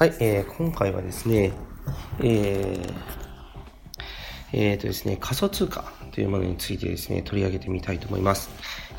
はい、えー、今回はですね、えー、えーとですね、仮想通貨というものについてですね、取り上げてみたいと思います。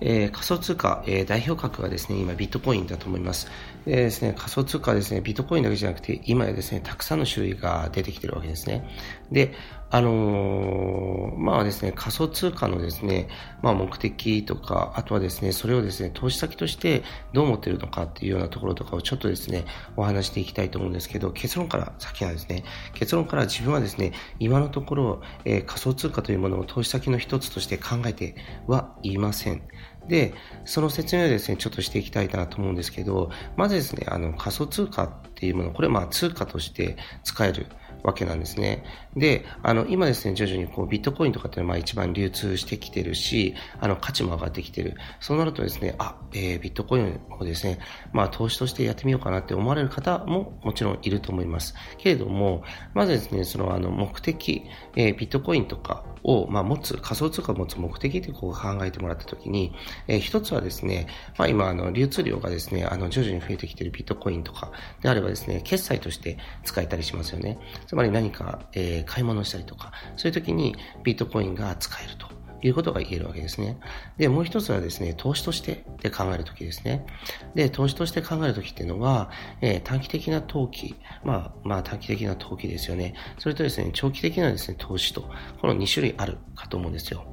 えー、仮想通貨、えー、代表格はですね、今ビットコインだと思います。でですね、仮想通貨はですね、ビットコインだけじゃなくて、今やですね、たくさんの種類が出てきてるわけですね。で、あのー、まあですね、仮想通貨のですね、まあ目的とか、あとはですね、それをですね、投資先としてどう思っているのかっていうようなところとかをちょっとですね、お話していきたいと思うんですけど、結論から先なんですね。結論から自分はですね、今のところ、えー、仮想通貨というものを投資先の一つとして考えてはいません。で、その説明をですね、ちょっとしていきたいなと思うんですけど、まずですね、あの仮想通貨っていうもの、これまあ通貨として使えるわけなんですね。で、あの、今ですね、徐々にこう、ビットコインとかっていうのはまあ一番流通してきてるし、あの、価値も上がってきてる。そうなるとですね、あ、えー、ビットコインをですね、まあ投資としてやってみようかなって思われる方ももちろんいると思います。けれども、まずですね、そのあの、目的、えー、ビットコインとかを、まあ、持つ、仮想通貨を持つ目的ってこう考えてもらったときに、えー、一つはですね、まあ今、あの、流通量がですね、あの、徐々に増えてきているビットコインとかであればですね、決済として使えたりしますよね。つまり何か、えー、買い物したりとか、そういうときにビットコインが使えると。いうことが言えるわけですね。で、もう一つはですね、投資としてで考えるときですね。で、投資として考えるときっていうのは、えー、短期的な投機、まあ、まあ短期的な投機ですよね。それとですね、長期的なですね、投資と、この2種類あるかと思うんですよ。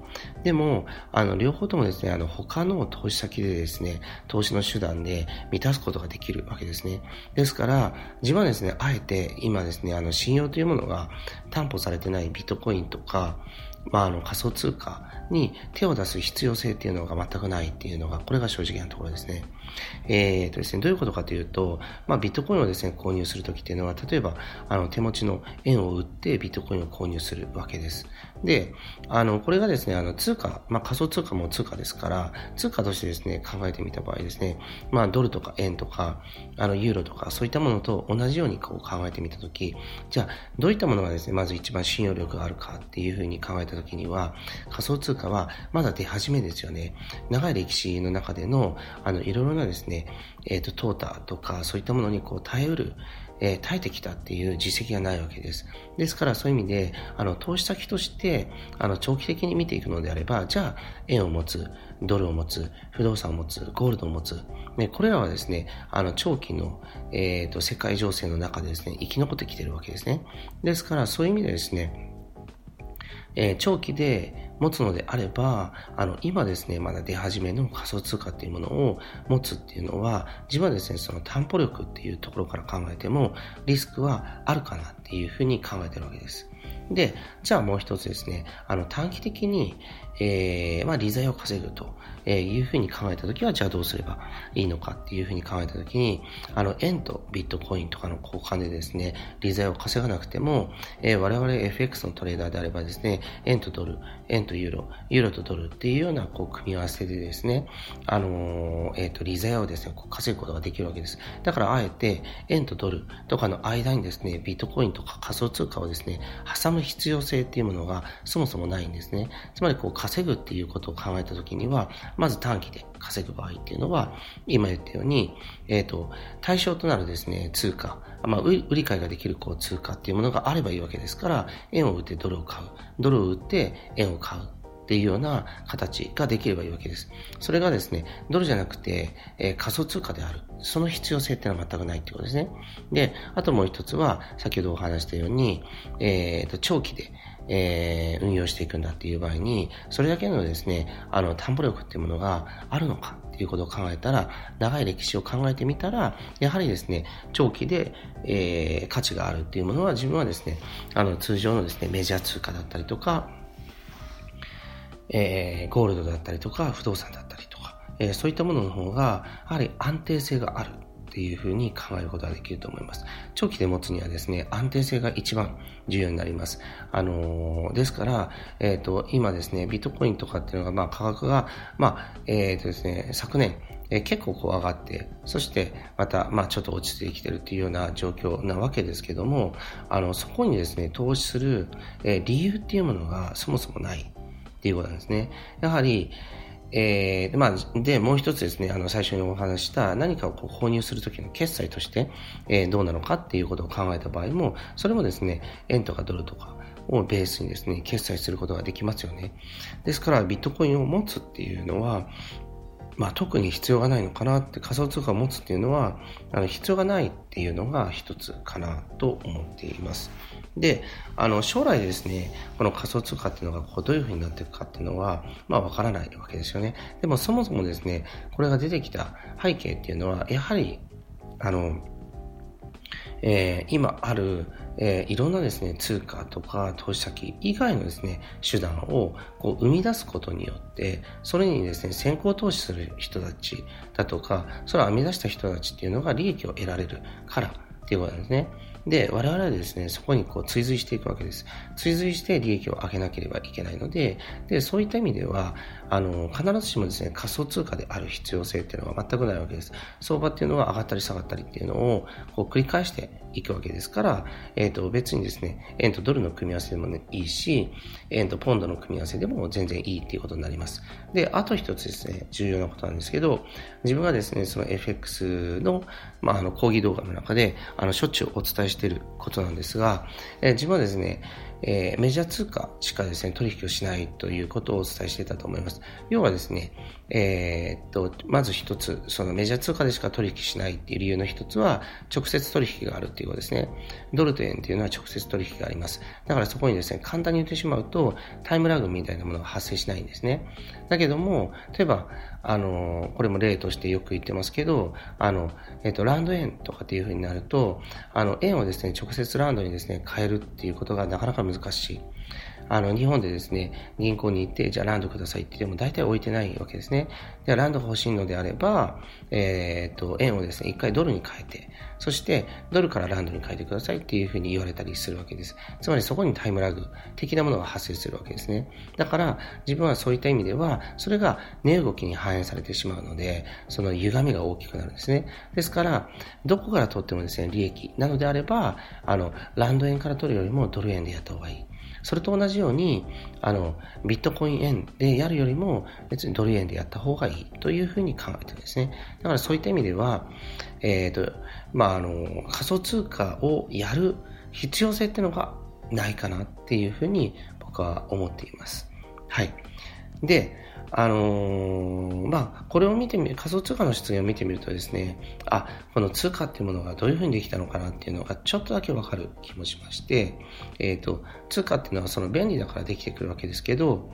でも、あの、両方ともですね、あの、他の投資先でですね、投資の手段で満たすことができるわけですね。ですから、自分はですね、あえて今ですね、あの、信用というものが担保されてないビットコインとか、まあ、あの仮想通貨に手を出す必要性っていうのが全くないっていうのが、これが正直なところですね。えーとですね、どういうことかというと、まあ、ビットコインをですね、購入するときっていうのは、例えば、あの、手持ちの円を売ってビットコインを購入するわけです。で、あの、これがですね、あの、通貨、まあ、仮想通貨も通貨ですから、通貨としてですね、考えてみた場合ですね、まあ、ドルとか円とか、あの、ユーロとか、そういったものと同じようにこう考えてみたとき、じゃあ、どういったものがですね、まず一番信用力があるかっていうふうに考えたときには、仮想通貨はまだ出始めですよね。長い歴史の中での、あの、いろいろなですね、えっ、ー、と、淘汰とか、そういったものにこう耐えうる、えー、耐えてきたっていう実績がないわけです。ですからそういう意味で、あの、投資先として、あの、長期的に見ていくのであれば、じゃあ、円を持つ、ドルを持つ、不動産を持つ、ゴールドを持つ、ね、これらはですね、あの、長期の、えっ、ー、と、世界情勢の中でですね、生き残ってきてるわけですね。ですから、そういう意味でですね、えー、長期で持つのであれば、あの、今ですね、まだ出始めの仮想通貨っていうものを持つっていうのは、自分はですね、その担保力っていうところから考えても、リスクはあるかなっていうふうに考えてるわけです。で、じゃあもう一つですね、あの短期的に、えー、まあ、利材を稼ぐというふうに考えたときは、じゃあどうすればいいのかっていうふうに考えたときに、あの、円とビットコインとかの交換でですね、利材を稼がなくても、えー、我々 FX のトレーダーであればですね、円とドル、円とユーロ、ユーロとドルっていうようなこう組み合わせでですね、あのー、えっ、ー、と、利材をですね、こう稼ぐことができるわけです。だからあえて、円とドルとかの間にですね、ビットコインとか仮想通貨をですね、挟む必要性っていうものがそもそもないんですね。つまりこう稼ぐっていうことを考えたときには、まず短期で稼ぐ場合っていうのは、今言ったように、えっ、ー、と、対象となるですね、通貨、まあ、売り買いができるこう通貨っていうものがあればいいわけですから、円を売ってドルを買う。ドルを売って円を買う。っていうような形ができればいいわけです。それがですね、ドルじゃなくて、えー、仮想通貨である。その必要性っていうのは全くないってことですね。で、あともう一つは、先ほどお話したように、えー、と長期で、えー、運用していくんだっていう場合に、それだけのですね、あの、担保力っていうものがあるのかっていうことを考えたら、長い歴史を考えてみたら、やはりですね、長期で、えー、価値があるっていうものは自分はですね、あの、通常のですね、メジャー通貨だったりとか、えー、ゴールドだったりとか、不動産だったりとか、えー、そういったものの方が、やはり安定性があるっていうふうに考えることができると思います。長期で持つにはですね、安定性が一番重要になります。あのー、ですから、えっ、ー、と、今ですね、ビットコインとかっていうのが、まあ、価格が、まあ、えっ、ー、とですね、昨年、え結構こう上がって、そしてまた、まあちょっと落ち着いてきてるっていうような状況なわけですけども、あの、そこにですね、投資する、え理由っていうものがそもそもないっていうことなんですね。やはり、えー、まあ、で、もう一つですね、あの、最初にお話した何かをこう購入するときの決済として、えー、どうなのかっていうことを考えた場合も、それもですね、円とかドルとかをベースにですね、決済することができますよね。ですから、ビットコインを持つっていうのは、まあ、特に必要がないのかなって仮想通貨を持つっていうのはあの必要がないっていうのが一つかなと思っています。で、あの将来ですね、この仮想通貨っていうのがこうどういうふうになっていくかっていうのは、まあわからないわけですよね。でもそもそもですね、これが出てきた背景っていうのは、やはり、あの、えー、今ある、えー、いろんなですね、通貨とか投資先以外のですね、手段をこう生み出すことによって、それにですね、先行投資する人たちだとか、それを編み出した人たちっていうのが利益を得られるからっていうことなんですね。で、我々はですね、そこにこう追随していくわけです。追随して利益を上げなければいけないので、で、そういった意味では、あの、必ずしもですね、仮想通貨である必要性っていうのは全くないわけです。相場っていうのは上がったり下がったりっていうのを、こう繰り返していくわけですから、えっ、ー、と、別にですね、円とドルの組み合わせでも、ね、いいし、円とポンドの組み合わせでも全然いいっていうことになります。で、あと一つですね、重要なことなんですけど、自分がですね、その FX の、まあ、あの、講義動画の中で、あの、しょっちゅうお伝えしていることなんですが、えー、自分はですね、えー、メジャー通貨しかですね、取引をしないということをお伝えしてたと思います。要はですね、えー、っと、まず一つ、そのメジャー通貨でしか取引しないっていう理由の一つは、直接取引があるっていうことですね。ドルと円っていうのは直接取引があります。だからそこにですね、簡単に言ってしまうと、タイムラグみたいなものが発生しないんですね。だけども、例えば、あの、これも例としてよく言ってますけど、あの、えっと、ランド円とかっていう風になると、あの、円をですね、直接ランドにですね、変えるっていうことがなかなか難しい。あの、日本でですね、銀行に行って、じゃあランドくださいって言っても大体置いてないわけですね。じゃあランドが欲しいのであれば、えっ、と、円をですね、一回ドルに変えて、そしてドルからランドに変えてくださいっていうふうに言われたりするわけです。つまりそこにタイムラグ的なものが発生するわけですね。だから自分はそういった意味では、それが値動きに反映されてしまうので、その歪みが大きくなるんですね。ですから、どこから取ってもですね、利益なのであれば、あの、ランド円から取るよりもドル円でやった方がいい。それと同じように、あの、ビットコイン円でやるよりも、別にドル円でやった方がいいというふうに考えてるんですね。だからそういった意味では、えっ、ー、と、まあ、あの、仮想通貨をやる必要性っていうのがないかなっていうふうに僕は思っています。はい。で、あのー、まあ、これを見てみ、仮想通貨の出現を見てみるとですね、あ、この通貨っていうものがどういうふうにできたのかなっていうのがちょっとだけわかる気もしまして、えっ、ー、と、通貨っていうのはその便利だからできてくるわけですけど、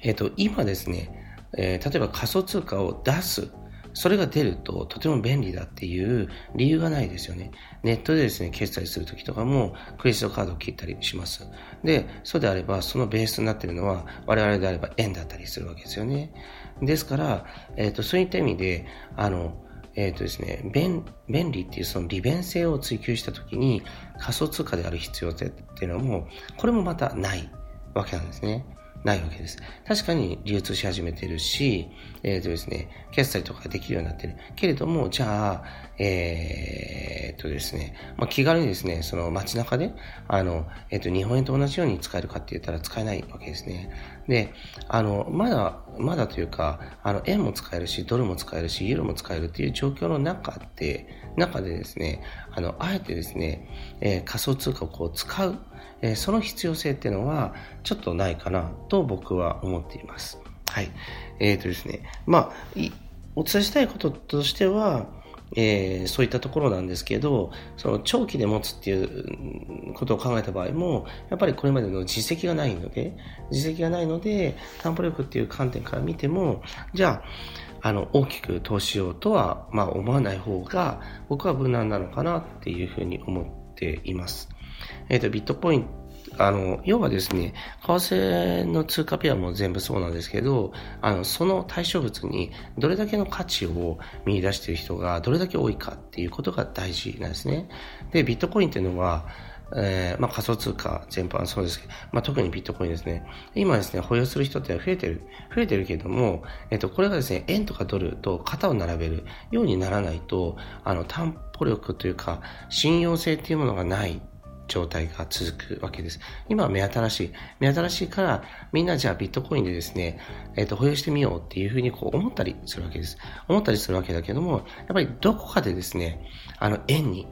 えっ、ー、と、今ですね、えー、例えば仮想通貨を出すそれが出るととても便利だっていう理由がないですよね。ネットでですね、決済するときとかもクレジットカードを切ったりします。で、そうであればそのベースになっているのは我々であれば円だったりするわけですよね。ですから、えっ、ー、と、そういった意味で、あの、えっ、ー、とですね、便便利っていうその利便性を追求したときに仮想通貨である必要性っていうのも、これもまたないわけなんですね。ないわけです。確かに流通し始めてるし、えっ、ー、とですね、決済とかできるようになってる。けれども、じゃあ、えー、とですね、まあ、気軽にですね、その街中で、あの、えっ、ー、と、日本円と同じように使えるかって言ったら使えないわけですね。で、あの、まだ、まだというか、あの、円も使えるし、ドルも使えるし、ユーロも使えるっていう状況の中で、中でですね、あの、あえてですね、えー、仮想通貨をこう使うえその必要性っていうのはちょっとないかなと僕は思っています。はい。えっ、ー、とですね、まあ、お伝えしたいこととしては、えー、そういったところなんですけど、その長期で持つっていうことを考えた場合も、やっぱりこれまでの実績がないので、実績がないので、担保力っていう観点から見ても、じゃあ、あの、大きく投資しようとは、まあ思わない方が、僕は無難なのかなっていうふうに思っています。えっ、ー、と、ビットコインあの、要はですね、為替の通貨ペアも全部そうなんですけど、あの、その対象物にどれだけの価値を見出している人がどれだけ多いかっていうことが大事なんですね。で、ビットコインっていうのは、えー、まあ、仮想通貨全般そうですけど、まあ、特にビットコインですね。今ですね、保有する人って増えてる、増えてるけども、えっと、これがですね、円とかドルと肩を並べるようにならないと、あの、担保力というか、信用性っていうものがない状態が続くわけです。今は目新しい。目新しいから、みんなじゃあビットコインでですね、えっ、ー、と、保有してみようっていうふうにこう思ったりするわけです。思ったりするわけだけども、やっぱりどこかでですね、あの、円に、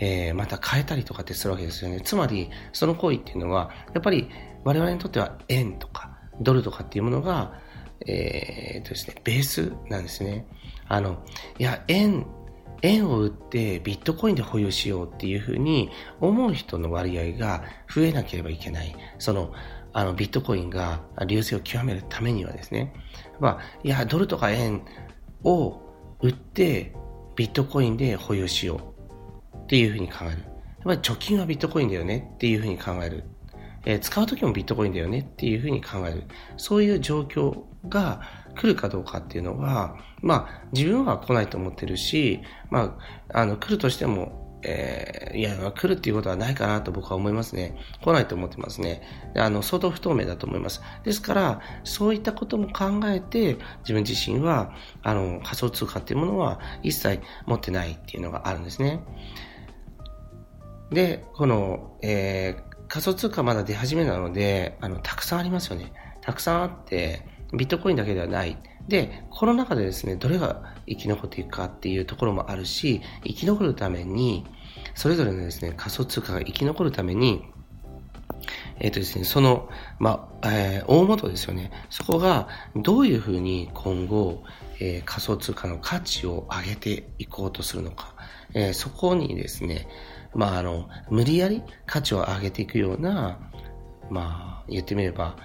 えー、また変えたりとかってするわけですよね。つまり、その行為っていうのは、やっぱり我々にとっては円とかドルとかっていうものが、えー、とですね、ベースなんですね。あの、いや、円円を売ってビットコインで保有しようっていうふうに思う人の割合が増えなければいけない。その、あの、ビットコインが流星を極めるためにはですね。まあ、いや、ドルとか円を売ってビットコインで保有しようっていうふうに考える。やっぱり貯金はビットコインだよねっていうふうに考える。えー、使うときもビットコインだよねっていうふうに考える。そういう状況が来るかどうかっていうのは、まあ、自分は来ないと思ってるし、まあ、あの、来るとしても、えー、いや、来るっていうことはないかなと僕は思いますね。来ないと思ってますね。あの、相当不透明だと思います。ですから、そういったことも考えて、自分自身は、あの、仮想通貨っていうものは一切持ってないっていうのがあるんですね。で、この、えー、仮想通貨まだ出始めなので、あの、たくさんありますよね。たくさんあって、ビットコインだけではない。で、この中でですね、どれが生き残っていくかっていうところもあるし、生き残るために、それぞれのですね、仮想通貨が生き残るために、えっ、ー、とですね、その、まあ、えー、大元ですよね。そこが、どういうふうに今後、えー、仮想通貨の価値を上げていこうとするのか。え、そこにですね、まあ、あの、無理やり価値を上げていくような、まあ、言ってみれば、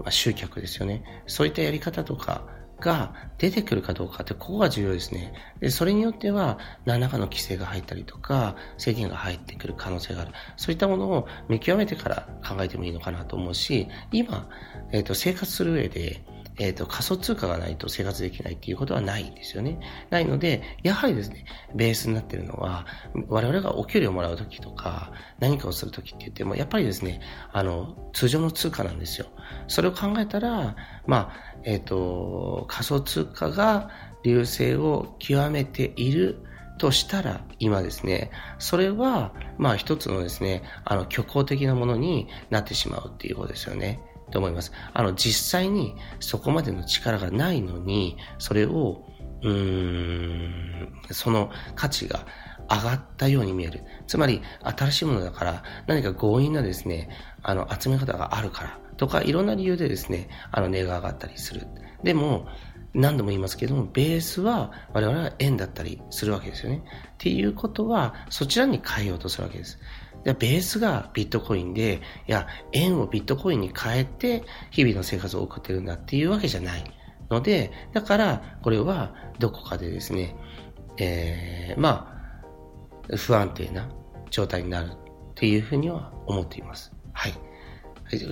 まあ、集客ですよね。そういったやり方とかが出てくるかどうかって、ここが重要ですね。で、それによっては、何らかの規制が入ったりとか、制限が入ってくる可能性がある。そういったものを見極めてから考えてもいいのかなと思うし、今、えっ、ー、と、生活する上で、えっ、ー、と、仮想通貨がないと生活できないっていうことはないんですよね。ないので、やはりですね、ベースになっているのは、我々がお給料をもらうときとか、何かをするときって言っても、やっぱりですね、あの、通常の通貨なんですよ。それを考えたら、まあ、えっ、ー、と、仮想通貨が流星を極めているとしたら、今ですね、それは、まあ一つのですね、あの、虚構的なものになってしまうっていうことですよね。と思います。あの、実際にそこまでの力がないのに、それを、うん、その価値が上がったように見える。つまり、新しいものだから、何か強引なですね、あの、集め方があるから、とか、いろんな理由でですね、あの、値が上がったりする。でも、何度も言いますけども、ベースは我々は円だったりするわけですよね。っていうことは、そちらに変えようとするわけです。ベースがビットコインで、いや、円をビットコインに変えて、日々の生活を送ってるんだっていうわけじゃないので、だから、これはどこかでですね、えー、まあ、不安定な状態になるっていうふうには思っています。はい。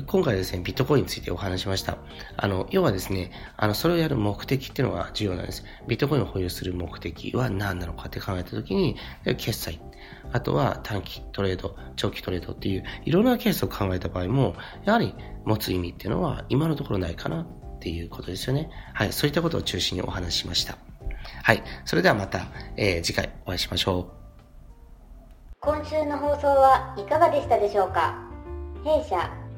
今回ですね、ビットコインについてお話しました。あの、要はですね、あの、それをやる目的っていうのが重要なんです。ビットコインを保有する目的は何なのかって考えたときに、決済。あとは短期トレード、長期トレードっていう、いろんなケースを考えた場合も、やはり持つ意味っていうのは今のところないかなっていうことですよね。はい、そういったことを中心にお話ししました。はい、それではまた、えー、次回お会いしましょう。今週の放送はいかがでしたでしょうか？弊社